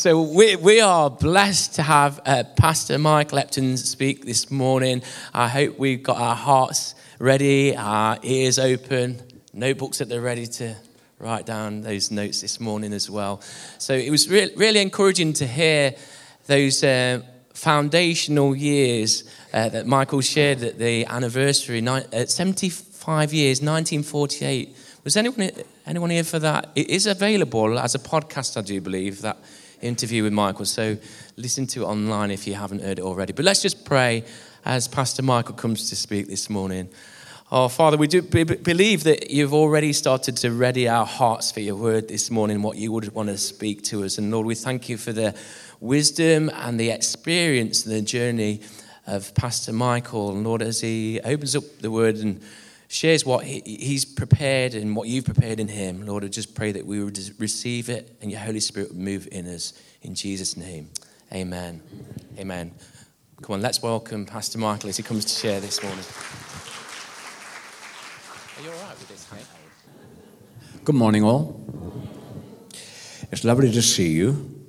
So we, we are blessed to have uh, Pastor Michael Epton speak this morning. I hope we've got our hearts ready, our ears open, notebooks that they're ready to write down those notes this morning as well. So it was re- really encouraging to hear those uh, foundational years uh, that Michael shared at the anniversary, ni- uh, 75 years, 1948. Was anyone, anyone here for that? It is available as a podcast, I do believe, that interview with Michael. So listen to it online if you haven't heard it already. But let's just pray as Pastor Michael comes to speak this morning. Oh, Father, we do b- believe that you've already started to ready our hearts for your word this morning, what you would want to speak to us. And Lord, we thank you for the wisdom and the experience and the journey of Pastor Michael. And Lord, as he opens up the word and shares what he's prepared and what you've prepared in him. Lord, I just pray that we would receive it and your Holy Spirit would move in us. In Jesus' name, amen. Amen. Come on, let's welcome Pastor Michael as he comes to share this morning. Are you all right with this, mate? Good morning, all. It's lovely to see you.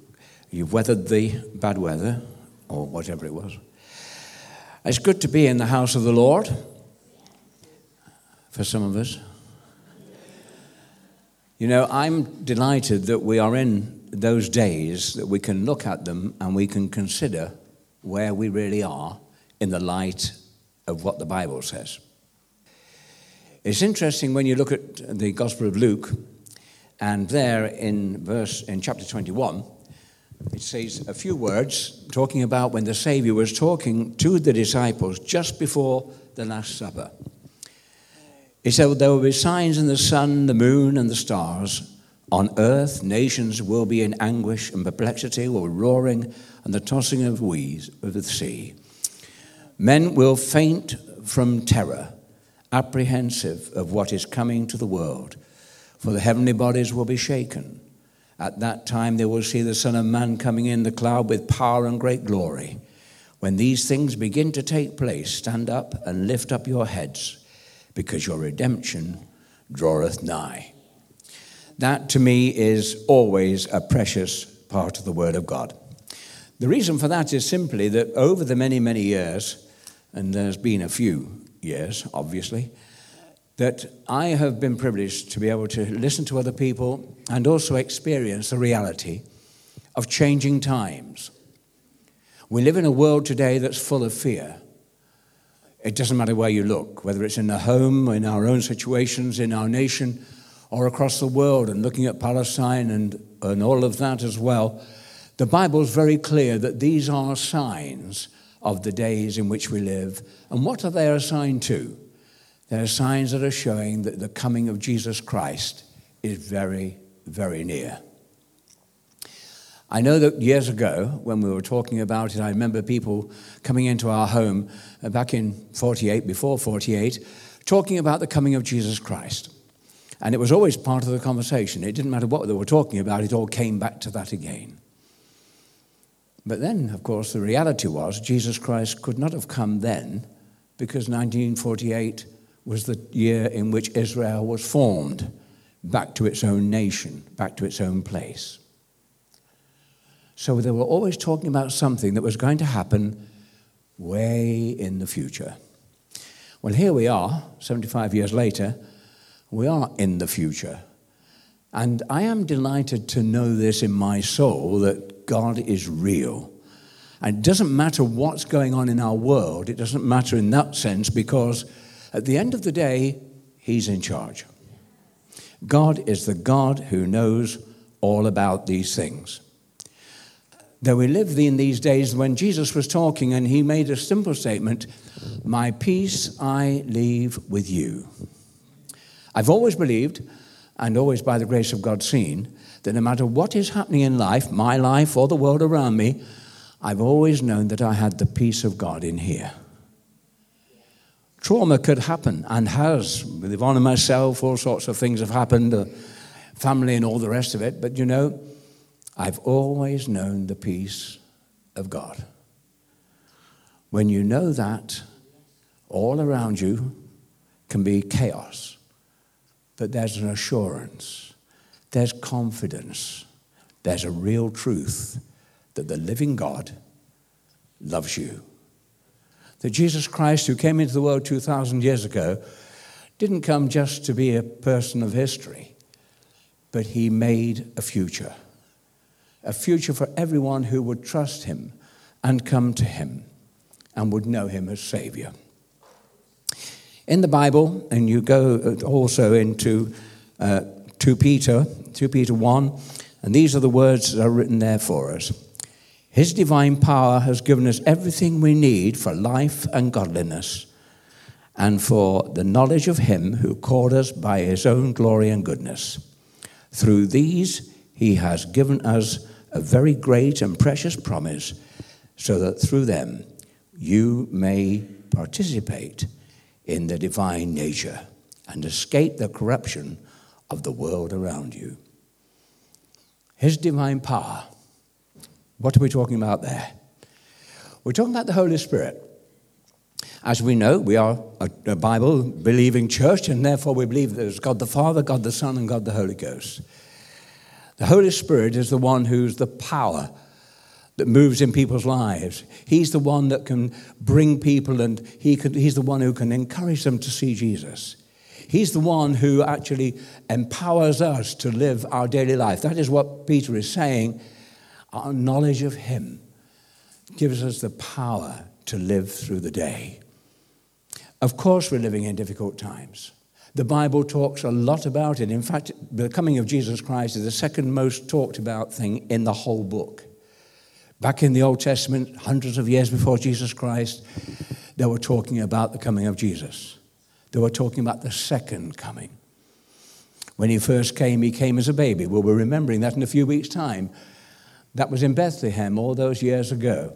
You've weathered the bad weather, or whatever it was. It's good to be in the house of the Lord for some of us. You know, I'm delighted that we are in those days that we can look at them and we can consider where we really are in the light of what the Bible says. It's interesting when you look at the Gospel of Luke, and there in verse in chapter 21, it says a few words talking about when the Savior was talking to the disciples just before the Last Supper. He said, There will be signs in the sun, the moon, and the stars. On earth, nations will be in anguish and perplexity, will roaring and the tossing of weeds of the sea. Men will faint from terror, apprehensive of what is coming to the world, for the heavenly bodies will be shaken. At that time, they will see the Son of Man coming in the cloud with power and great glory. When these things begin to take place, stand up and lift up your heads because your redemption draweth nigh. That to me is always a precious part of the Word of God. The reason for that is simply that over the many, many years, and there's been a few years, obviously, that I have been privileged to be able to listen to other people and also experience the reality of changing times. We live in a world today that's full of fear. It doesn't matter where you look, whether it's in the home, in our own situations, in our nation, or across the world, and looking at Palestine and, and all of that as well. The Bible is very clear that these are signs of the days in which we live. And what are they assigned to? They're signs that are showing that the coming of Jesus Christ is very, very near. I know that years ago, when we were talking about it, I remember people coming into our home uh, back in 48, before 48, talking about the coming of Jesus Christ. And it was always part of the conversation. It didn't matter what they were talking about, it all came back to that again. But then, of course, the reality was Jesus Christ could not have come then because 1948 was the year in which Israel was formed back to its own nation, back to its own place. So they were always talking about something that was going to happen way in the future. Well, here we are, 75 years later, we are in the future. And I am delighted to know this in my soul that God is real. And it doesn't matter what's going on in our world, it doesn't matter in that sense because at the end of the day, He's in charge. God is the God who knows all about these things that we live in these days when Jesus was talking and he made a simple statement My peace I leave with you. I've always believed, and always by the grace of God seen, that no matter what is happening in life, my life or the world around me, I've always known that I had the peace of God in here. Trauma could happen and has. With Yvonne and myself, all sorts of things have happened, family and all the rest of it. But you know, I've always known the peace of God. When you know that, all around you can be chaos, but there's an assurance, there's confidence, there's a real truth that the living God loves you. That Jesus Christ, who came into the world 2,000 years ago, didn't come just to be a person of history, but he made a future. A future for everyone who would trust him and come to him and would know him as Savior. In the Bible, and you go also into uh, 2 Peter, 2 Peter 1, and these are the words that are written there for us. His divine power has given us everything we need for life and godliness, and for the knowledge of Him who called us by His own glory and goodness. Through these, He has given us a very great and precious promise, so that through them you may participate in the divine nature and escape the corruption of the world around you. His divine power. What are we talking about there? We're talking about the Holy Spirit. As we know, we are a, Bible believing church, and therefore we believe there's God the Father, God the Son, and God the Holy Ghost. The Holy Spirit is the one who's the power that moves in people's lives. He's the one that can bring people and he can, he's the one who can encourage them to see Jesus. He's the one who actually empowers us to live our daily life. That is what Peter is saying. Our knowledge of him gives us the power to live through the day. Of course, we're living in difficult times. The Bible talks a lot about it. In fact, the coming of Jesus Christ is the second most talked about thing in the whole book. Back in the Old Testament, hundreds of years before Jesus Christ, they were talking about the coming of Jesus. They were talking about the second coming. When he first came, he came as a baby. We'll be remembering that in a few weeks' time. That was in Bethlehem all those years ago.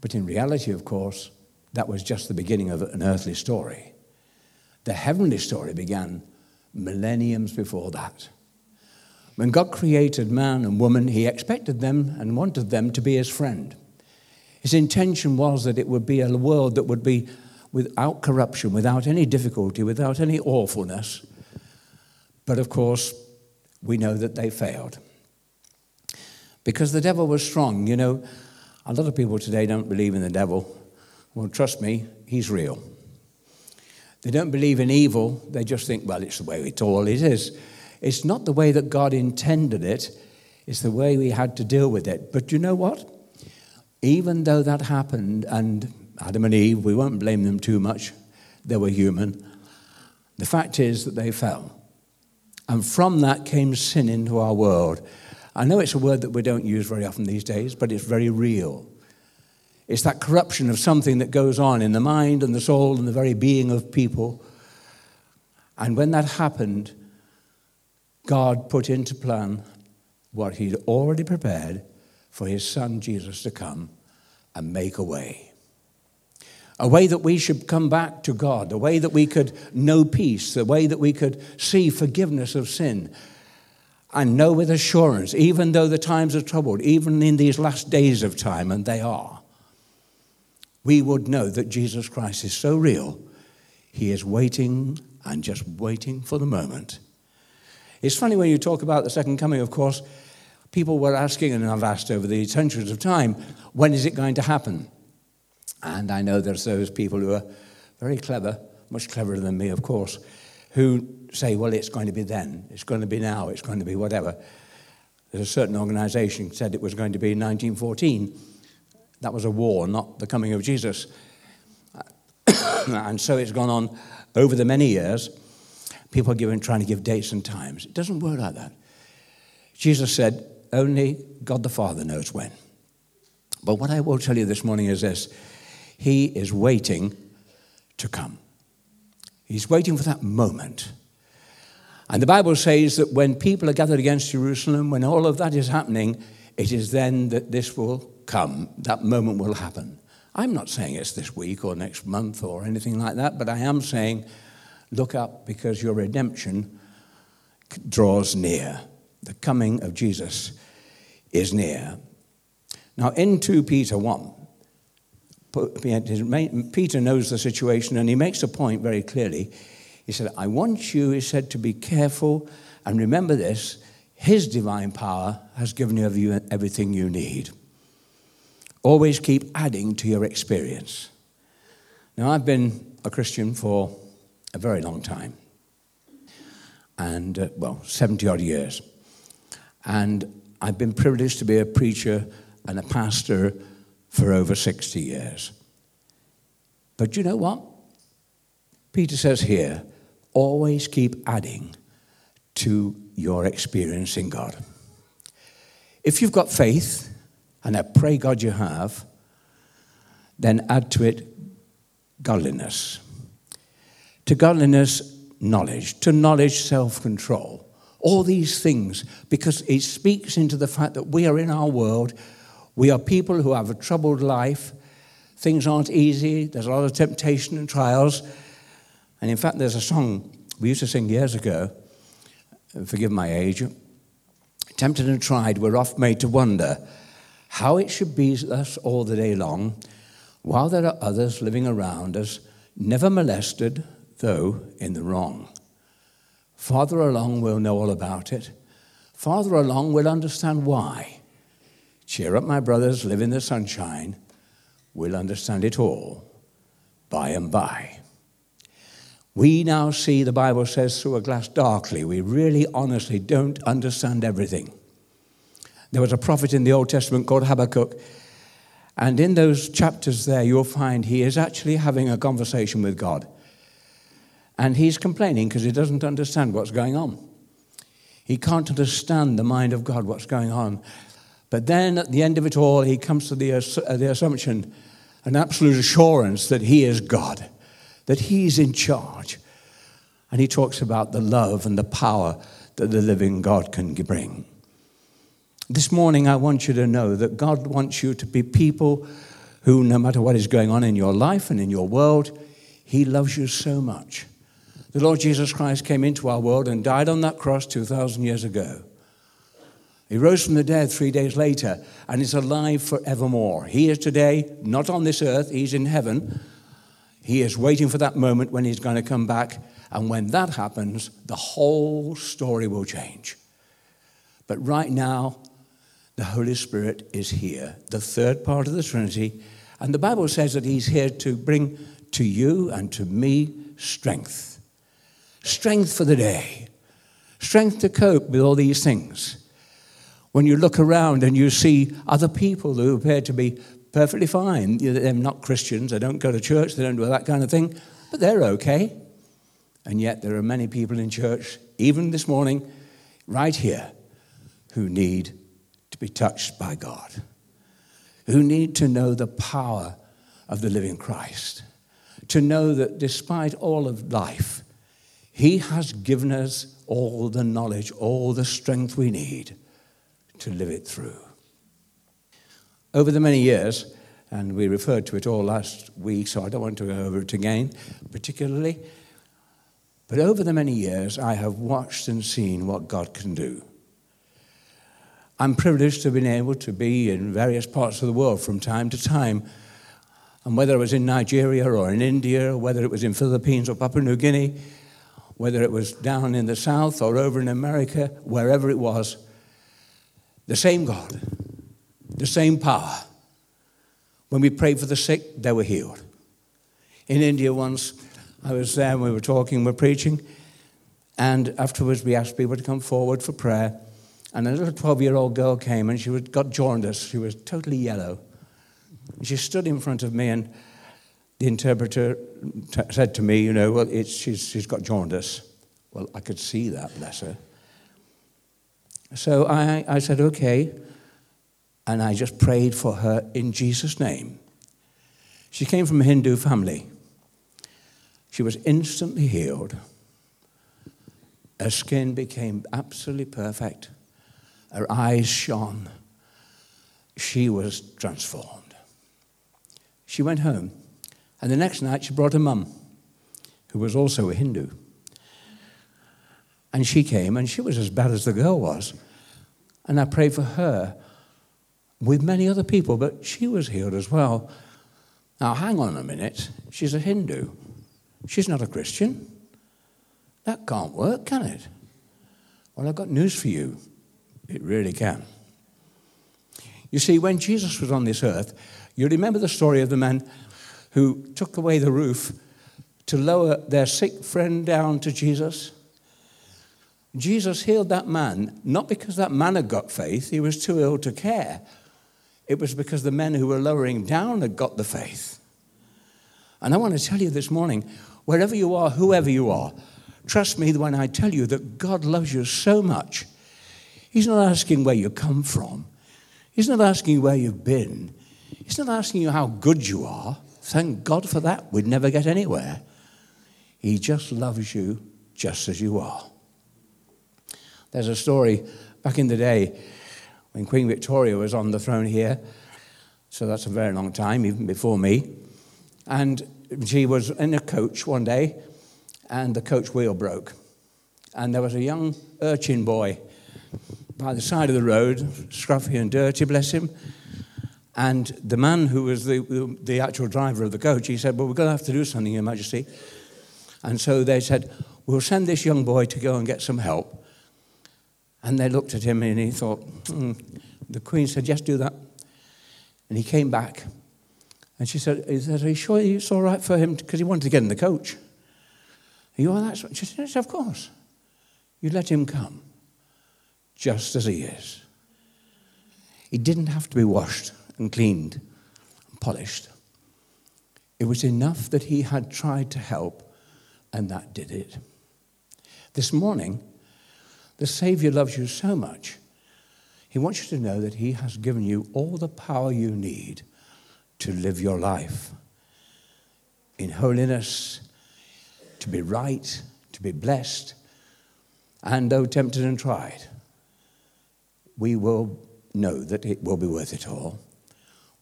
But in reality, of course, that was just the beginning of an earthly story. The heavenly story began millenniums before that. When God created man and woman, he expected them and wanted them to be his friend. His intention was that it would be a world that would be without corruption, without any difficulty, without any awfulness. But of course, we know that they failed. Because the devil was strong. You know, a lot of people today don't believe in the devil. Well, trust me, he's real. They don't believe in evil. They just think, well, it's the way it's all it is. It's not the way that God intended it, it's the way we had to deal with it. But you know what? Even though that happened, and Adam and Eve, we won't blame them too much, they were human. The fact is that they fell. And from that came sin into our world. I know it's a word that we don't use very often these days, but it's very real. It's that corruption of something that goes on in the mind and the soul and the very being of people. And when that happened, God put into plan what He'd already prepared for His Son Jesus to come and make a way. A way that we should come back to God, a way that we could know peace, a way that we could see forgiveness of sin and know with assurance, even though the times are troubled, even in these last days of time, and they are, we would know that Jesus Christ is so real, He is waiting and just waiting for the moment it's funny when you talk about the second coming, of course, people were asking, and I've asked over the centuries of time, when is it going to happen? And I know there's those people who are very clever, much cleverer than me, of course, who say, well, it's going to be then, it's going to be now, it's going to be whatever. There's a certain organization said it was going to be 1914. That was a war, not the coming of Jesus. and so it's gone on over the many years people are giving, trying to give dates and times. It doesn't work like that. Jesus said, only God the Father knows when. But what I will tell you this morning is this He is waiting to come. He's waiting for that moment. And the Bible says that when people are gathered against Jerusalem, when all of that is happening, it is then that this will come, that moment will happen. I'm not saying it's this week or next month or anything like that, but I am saying look up because your redemption draws near. The coming of Jesus is near. Now, in 2 Peter 1, Peter knows the situation and he makes a point very clearly. He said, I want you, he said, to be careful and remember this His divine power has given you everything you need. Always keep adding to your experience. Now, I've been a Christian for a very long time, and, uh, well, 70 odd years. And I've been privileged to be a preacher and a pastor for over 60 years. But you know what? Peter says here always keep adding to your experience in God. If you've got faith, and I pray God you have, then add to it godliness. To godliness, knowledge. To knowledge, self control. All these things, because it speaks into the fact that we are in our world, we are people who have a troubled life, things aren't easy, there's a lot of temptation and trials. And in fact, there's a song we used to sing years ago, forgive my age, tempted and tried, we're oft made to wonder how it should be thus all the day long, while there are others living around us, never molested, though in the wrong. Farther along, we'll know all about it. Farther along, we'll understand why. Cheer up, my brothers, live in the sunshine. We'll understand it all by and by. We now see, the Bible says, through a glass darkly. We really honestly don't understand everything. There was a prophet in the Old Testament called Habakkuk. And in those chapters there, you'll find he is actually having a conversation with God. And he's complaining because he doesn't understand what's going on. He can't understand the mind of God, what's going on. But then at the end of it all, he comes to the, uh, the assumption, an absolute assurance that he is God, that he's in charge. And he talks about the love and the power that the living God can bring. This morning, I want you to know that God wants you to be people who, no matter what is going on in your life and in your world, He loves you so much. The Lord Jesus Christ came into our world and died on that cross 2,000 years ago. He rose from the dead three days later and is alive forevermore. He is today not on this earth, He's in heaven. He is waiting for that moment when He's going to come back. And when that happens, the whole story will change. But right now, the Holy Spirit is here, the third part of the Trinity. And the Bible says that He's here to bring to you and to me strength. Strength for the day, strength to cope with all these things. When you look around and you see other people who appear to be perfectly fine, they're not Christians, they don't go to church, they don't do that kind of thing, but they're okay. And yet there are many people in church, even this morning, right here, who need be touched by God, who need to know the power of the living Christ, to know that despite all of life, He has given us all the knowledge, all the strength we need to live it through. Over the many years, and we referred to it all last week, so I don't want to go over it again particularly. But over the many years, I have watched and seen what God can do. I'm privileged to have been able to be in various parts of the world from time to time. And whether it was in Nigeria or in India, whether it was in Philippines or Papua New Guinea, whether it was down in the south or over in America, wherever it was, the same God, the same power. When we prayed for the sick, they were healed. In India once, I was there and we were talking, we were preaching, and afterwards we asked people to come forward for prayer. And a little 12 year old girl came and she was, got jaundice. She was totally yellow. She stood in front of me, and the interpreter t- said to me, You know, well, she's, she's got jaundice. Well, I could see that, bless her. So I, I said, Okay. And I just prayed for her in Jesus' name. She came from a Hindu family. She was instantly healed. Her skin became absolutely perfect. Her eyes shone. she was transformed. She went home, and the next night she brought her mum, who was also a Hindu. And she came, and she was as bad as the girl was. And I prayed for her with many other people, but she was healed as well. Now, hang on a minute. She's a Hindu. She's not a Christian. That can't work, can it? Well, I've got news for you. It really can. You see, when Jesus was on this earth, you remember the story of the man who took away the roof to lower their sick friend down to Jesus? Jesus healed that man, not because that man had got faith, he was too ill to care. It was because the men who were lowering down had got the faith. And I want to tell you this morning wherever you are, whoever you are, trust me when I tell you that God loves you so much. He's not asking where you come from, He's not asking where you've been, He's not asking you how good you are. Thank God for that. We'd never get anywhere. He just loves you just as you are. There's a story back in the day when Queen Victoria was on the throne here, so that's a very long time, even before me. And she was in a coach one day, and the coach wheel broke. And there was a young urchin boy by the side of the road, scruffy and dirty, bless him. And the man who was the, the, actual driver of the coach, he said, Well, we're going to have to do something, Your Majesty. And so they said, We'll send this young boy to go and get some help. And they looked at him and he thought, hmm. the Queen said, Yes, do that. And he came back. And she said, Is are you sure it's all right for him? Because he wanted to get in the coach. Are you that? She said, Yes, of course. You let him come just as he is. He didn't have to be washed and cleaned and polished. It was enough that he had tried to help, and that did it. This morning, the Savior loves you so much, He wants you to know that He has given you all the power you need to live your life in holiness, to be right, to be blessed. And though tempted and tried, we will know that it will be worth it all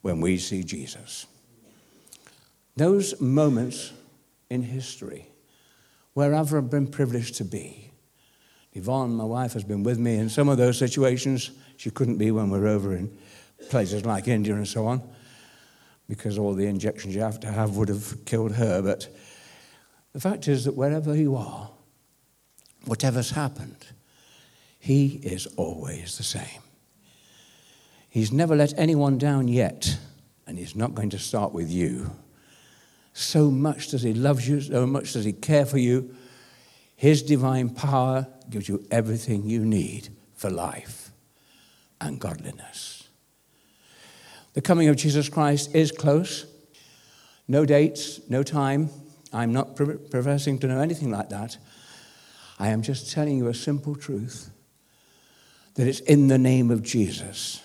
when we see Jesus. Those moments in history, wherever I've been privileged to be, Yvonne, my wife, has been with me in some of those situations. She couldn't be when we are over in places like India and so on, because all the injections you have to have would have killed her. But the fact is that wherever you are, whatever's happened, He is always the same. He's never let anyone down yet, and He's not going to start with you. So much does He love you, so much does He care for you. His divine power gives you everything you need for life and godliness. The coming of Jesus Christ is close. No dates, no time. I'm not professing to know anything like that. I am just telling you a simple truth that it's in the name of Jesus.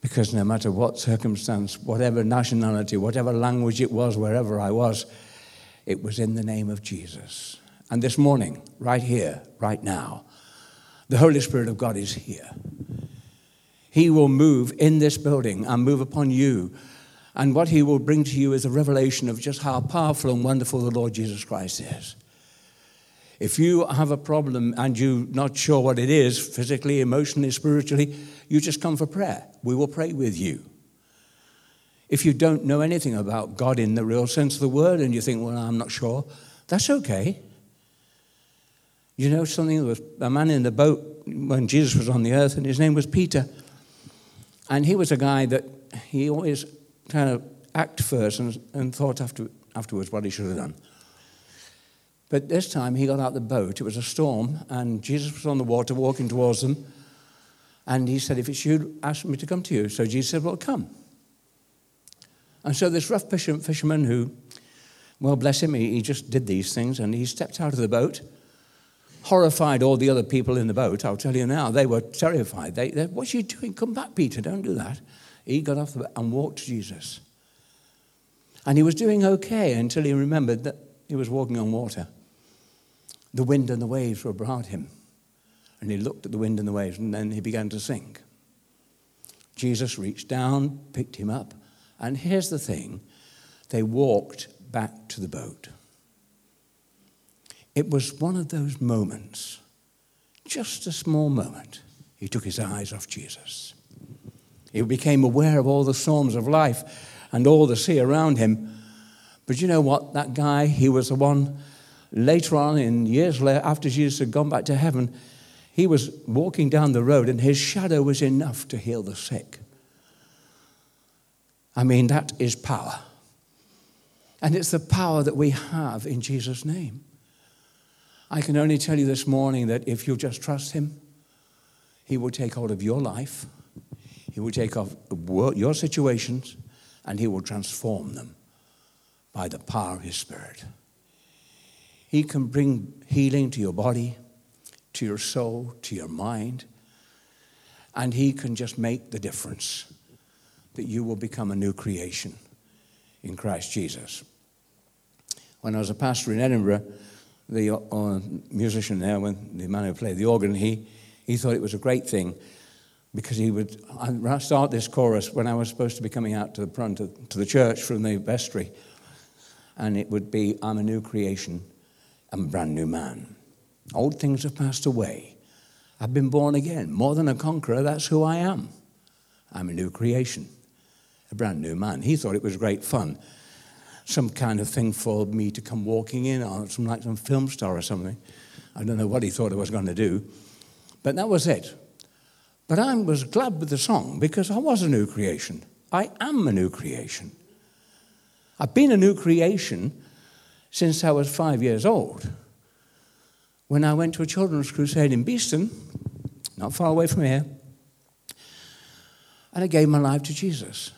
Because no matter what circumstance, whatever nationality, whatever language it was, wherever I was, it was in the name of Jesus. And this morning, right here, right now, the Holy Spirit of God is here. He will move in this building and move upon you. And what he will bring to you is a revelation of just how powerful and wonderful the Lord Jesus Christ is. If you have a problem and you're not sure what it is, physically, emotionally, spiritually, you just come for prayer. We will pray with you. If you don't know anything about God in the real sense of the word and you think, well, I'm not sure, that's okay. You know something? There was a man in the boat when Jesus was on the earth, and his name was Peter. And he was a guy that he always kind of acted first and, and thought after, afterwards what he should have done. But this time he got out the boat. It was a storm, and Jesus was on the water walking towards them. And he said, If it's you, ask me to come to you. So Jesus said, Well, come. And so this rough fisherman who, well, bless him, he, just did these things, and he stepped out of the boat horrified all the other people in the boat. I'll tell you now, they were terrified. They, they, What's he doing? Come back, Peter. Don't do that. He got off the boat and walked to Jesus. And he was doing okay until he remembered that he was walking on water. The wind and the waves were about him. And he looked at the wind and the waves, and then he began to sink. Jesus reached down, picked him up, and here's the thing they walked back to the boat. It was one of those moments, just a small moment, he took his eyes off Jesus. He became aware of all the storms of life and all the sea around him. But you know what? That guy, he was the one later on, in years later, after Jesus had gone back to heaven, he was walking down the road and his shadow was enough to heal the sick. I mean, that is power. And it's the power that we have in Jesus' name. I can only tell you this morning that if you just trust Him, He will take hold of your life, He will take off your situations, and He will transform them by the power of His Spirit. He can bring healing to your body, to your soul, to your mind, and He can just make the difference that you will become a new creation in Christ Jesus. When I was a pastor in Edinburgh, the uh, musician there, when the man who played the organ, he, he thought it was a great thing because he would start this chorus when I was supposed to be coming out to the front of, to the church from the vestry, and it would be, "I'm a new creation, I'm a brand new man. Old things have passed away. I've been born again, more than a conqueror. That's who I am. I'm a new creation, a brand new man." He thought it was great fun some kind of thing for me to come walking in, or some like some film star or something. I don't know what he thought I was going to do, but that was it. But I was glad with the song because I was a new creation. I am a new creation. I've been a new creation since I was five years old. When I went to a children's crusade in Beeston, not far away from here, and I gave my life to Jesus.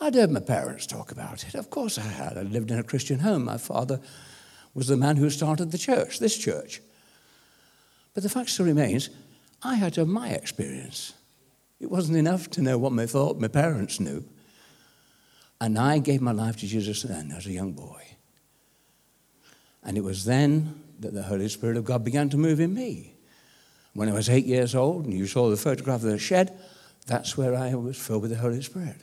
I'd heard my parents talk about it. Of course I had. I lived in a Christian home. My father was the man who started the church, this church. But the fact still remains, I had to have my experience. It wasn't enough to know what my thought my parents knew. And I gave my life to Jesus then as a young boy. And it was then that the Holy Spirit of God began to move in me. When I was eight years old, and you saw the photograph of the shed, that's where I was filled with the Holy Spirit.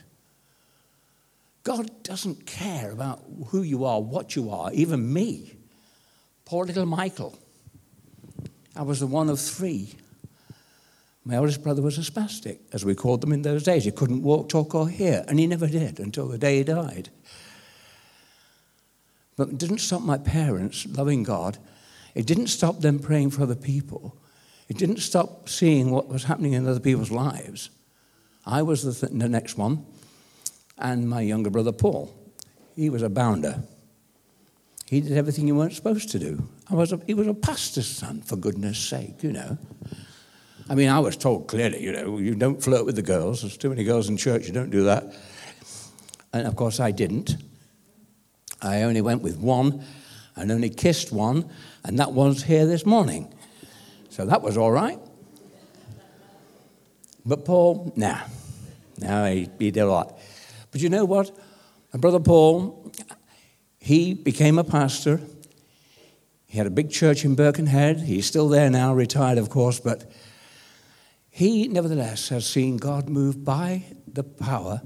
God doesn't care about who you are, what you are, even me. Poor little Michael. I was the one of three. My eldest brother was a spastic, as we called them in those days. He couldn't walk, talk, or hear, and he never did until the day he died. But it didn't stop my parents loving God. It didn't stop them praying for other people. It didn't stop seeing what was happening in other people's lives. I was the, th- the next one and my younger brother Paul. He was a bounder. He did everything you weren't supposed to do. I was a, he was a pastor's son, for goodness sake, you know. I mean, I was told clearly, you know, you don't flirt with the girls. There's too many girls in church, you don't do that. And of course, I didn't. I only went with one and only kissed one, and that was here this morning. So that was all right. But Paul, nah. No, he, he did a lot. But you know what? My brother Paul, he became a pastor. He had a big church in Birkenhead. He's still there now, retired, of course, but he nevertheless has seen God move by the power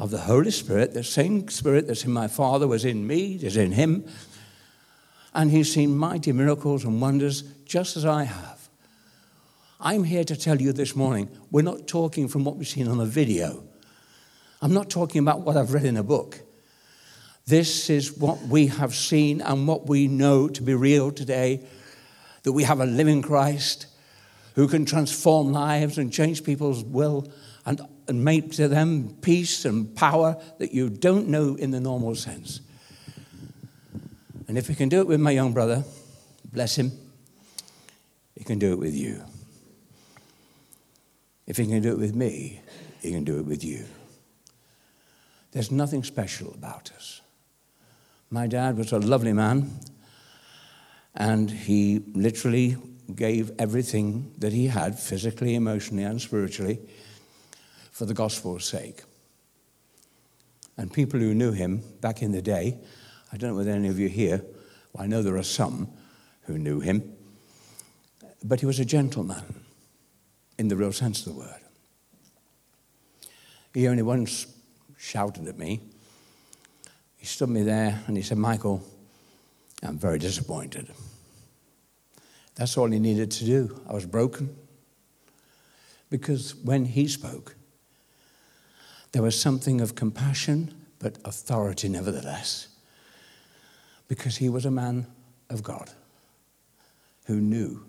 of the Holy Spirit. The same Spirit that's in my Father was in me, is in him. And he's seen mighty miracles and wonders just as I have. I'm here to tell you this morning, we're not talking from what we've seen on a video. I'm not talking about what I've read in a book. This is what we have seen and what we know to be real today that we have a living Christ who can transform lives and change people's will and, and make to them peace and power that you don't know in the normal sense. And if he can do it with my young brother, bless him, he can do it with you. If he can do it with me, he can do it with you. There's nothing special about us. My dad was a lovely man, and he literally gave everything that he had, physically, emotionally, and spiritually, for the gospel's sake. And people who knew him back in the day, I don't know whether any of you here, well, I know there are some who knew him, but he was a gentleman in the real sense of the word. He only once shouted at me. He stood me there and he said, Michael, I'm very disappointed. That's all he needed to do. I was broken. Because when he spoke, there was something of compassion, but authority nevertheless. Because he was a man of God who knew.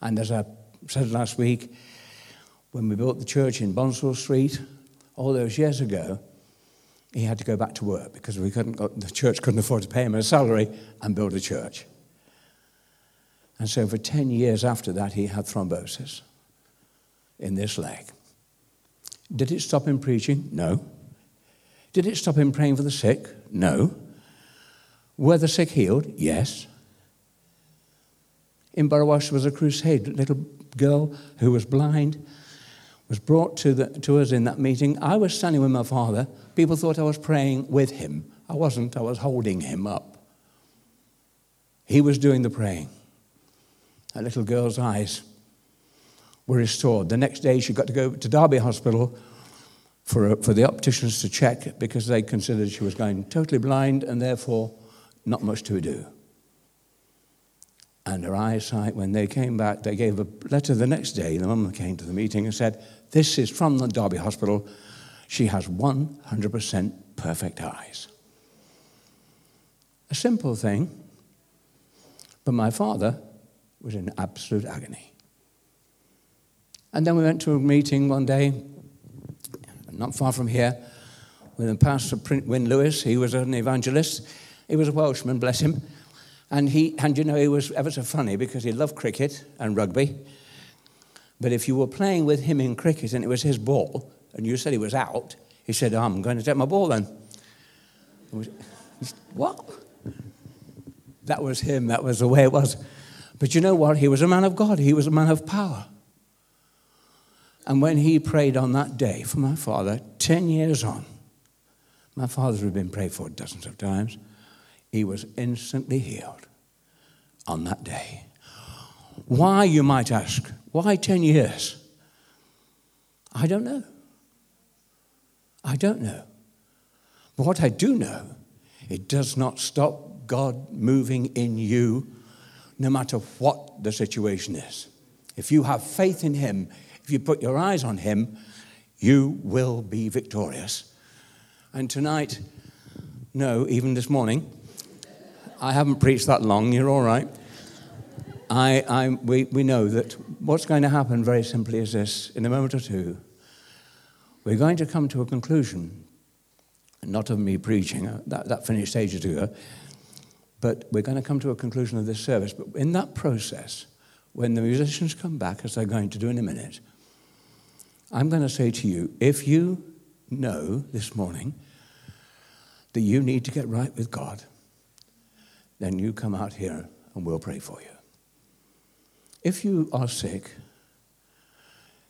And as I said last week, when we built the church in Bonsall Street, all those years ago, he had to go back to work because we couldn't, the church couldn't afford to pay him a salary and build a church. And so for 10 years after that, he had thrombosis in this leg. Did it stop him preaching? No. Did it stop him praying for the sick? No. Were the sick healed? Yes. In Borrowash was a crusade. A little girl who was blind was brought to, the, to us in that meeting. I was standing with my father. People thought I was praying with him. I wasn't, I was holding him up. He was doing the praying. That little girl's eyes were restored. The next day, she got to go to Derby Hospital for, uh, for the opticians to check because they considered she was going totally blind and therefore not much to do. And her eyesight, when they came back, they gave a letter the next day. The mum came to the meeting and said, This is from the Derby Hospital. She has 100% perfect eyes. A simple thing, but my father was in absolute agony. And then we went to a meeting one day, not far from here, with pastor, Prince Win Lewis. He was an evangelist. He was a Welshman, bless him. And, he, and you know, he was ever so funny because he loved cricket and rugby. But if you were playing with him in cricket and it was his ball, and you said he was out, he said, oh, I'm going to take my ball then. Was, what? That was him. That was the way it was. But you know what? He was a man of God. He was a man of power. And when he prayed on that day for my father, 10 years on, my father had been prayed for dozens of times, he was instantly healed on that day. Why, you might ask? Why 10 years? I don't know. I don't know. But what I do know, it does not stop God moving in you no matter what the situation is. If you have faith in Him, if you put your eyes on Him, you will be victorious. And tonight, no, even this morning, I haven't preached that long, you're all right. I, I, we, we know that what's going to happen very simply is this in a moment or two, we're going to come to a conclusion, not of me preaching, uh, that, that finished ages ago, but we're going to come to a conclusion of this service. But in that process, when the musicians come back, as they're going to do in a minute, I'm going to say to you if you know this morning that you need to get right with God, then you come out here and we'll pray for you. If you are sick,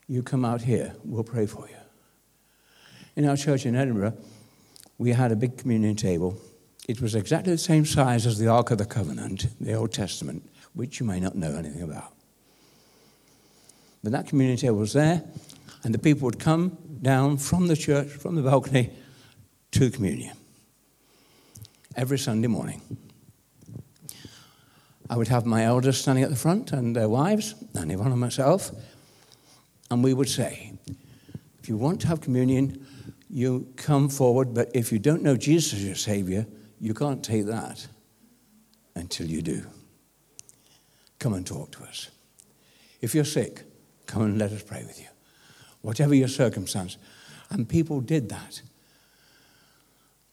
you come out here, we'll pray for you. In our church in Edinburgh, we had a big communion table. It was exactly the same size as the Ark of the Covenant, the Old Testament, which you may not know anything about. But that communion table was there, and the people would come down from the church, from the balcony, to communion every Sunday morning. I would have my elders standing at the front and their wives, and Yvonne and myself, and we would say, if you want to have communion, you come forward, but if you don't know Jesus as your Savior, you can't take that until you do. Come and talk to us. If you're sick, come and let us pray with you whatever your circumstance. And people did that.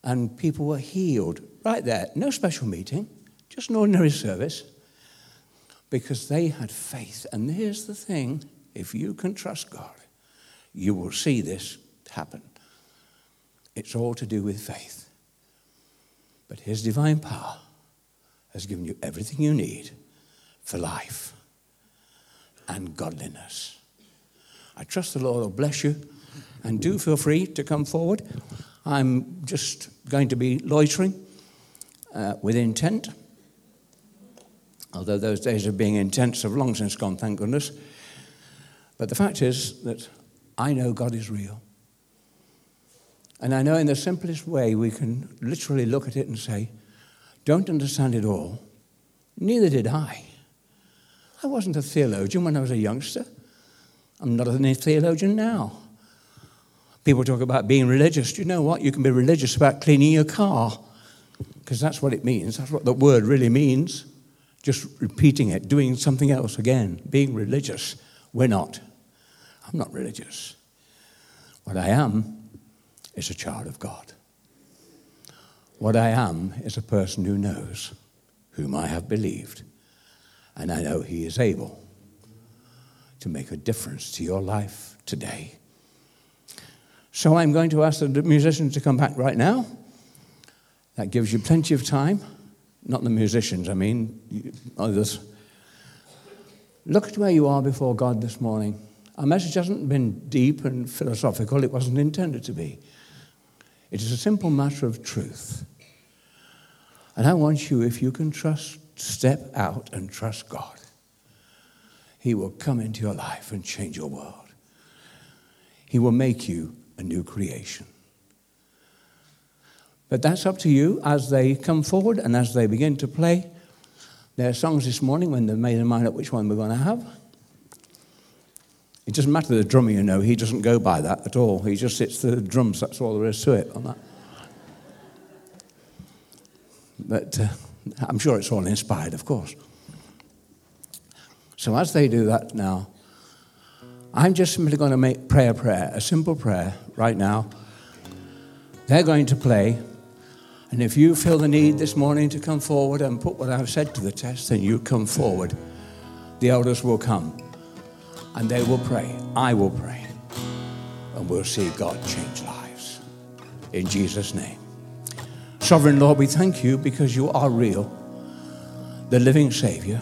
And people were healed right there. No special meeting, just an ordinary service. Because they had faith. And here's the thing if you can trust God, you will see this happen. It's all to do with faith. But His divine power has given you everything you need for life and godliness. I trust the Lord will bless you. And do feel free to come forward. I'm just going to be loitering uh, with intent. Although those days of being intense have long since gone, thank goodness. But the fact is that I know God is real. And I know in the simplest way we can literally look at it and say, don't understand it all. Neither did I. I wasn't a theologian when I was a youngster. I'm not a theologian now. People talk about being religious. Do you know what? You can be religious about cleaning your car because that's what it means. That's what the word really means. Just repeating it, doing something else again, being religious. We're not. I'm not religious. What I am is a child of God. What I am is a person who knows whom I have believed, and I know He is able to make a difference to your life today. So I'm going to ask the musicians to come back right now. That gives you plenty of time. Not the musicians, I mean, others. Look at where you are before God this morning. Our message hasn't been deep and philosophical, it wasn't intended to be. It is a simple matter of truth. And I want you, if you can trust, step out and trust God. He will come into your life and change your world. He will make you a new creation. But that's up to you as they come forward and as they begin to play their songs this morning when they've made their mind up which one we're going to have. It doesn't matter the drummer, you know, he doesn't go by that at all. He just sits the drums, that's all there is to it on that. But uh, I'm sure it's all inspired, of course. So as they do that now, I'm just simply going to make prayer prayer, a simple prayer right now. They're going to play. And if you feel the need this morning to come forward and put what I've said to the test, then you come forward. The elders will come and they will pray. I will pray. And we'll see God change lives. In Jesus' name. Sovereign Lord, we thank you because you are real, the living Savior.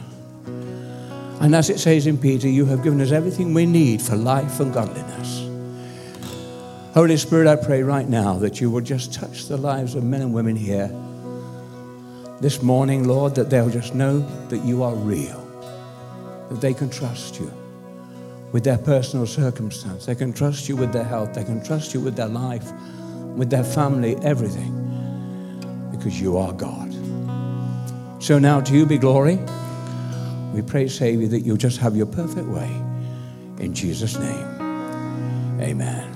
And as it says in Peter, you have given us everything we need for life and godliness. Holy Spirit, I pray right now that you will just touch the lives of men and women here this morning, Lord, that they'll just know that you are real, that they can trust you with their personal circumstance. They can trust you with their health. They can trust you with their life, with their family, everything, because you are God. So now to you be glory. We pray, Savior, that you'll just have your perfect way. In Jesus' name, amen.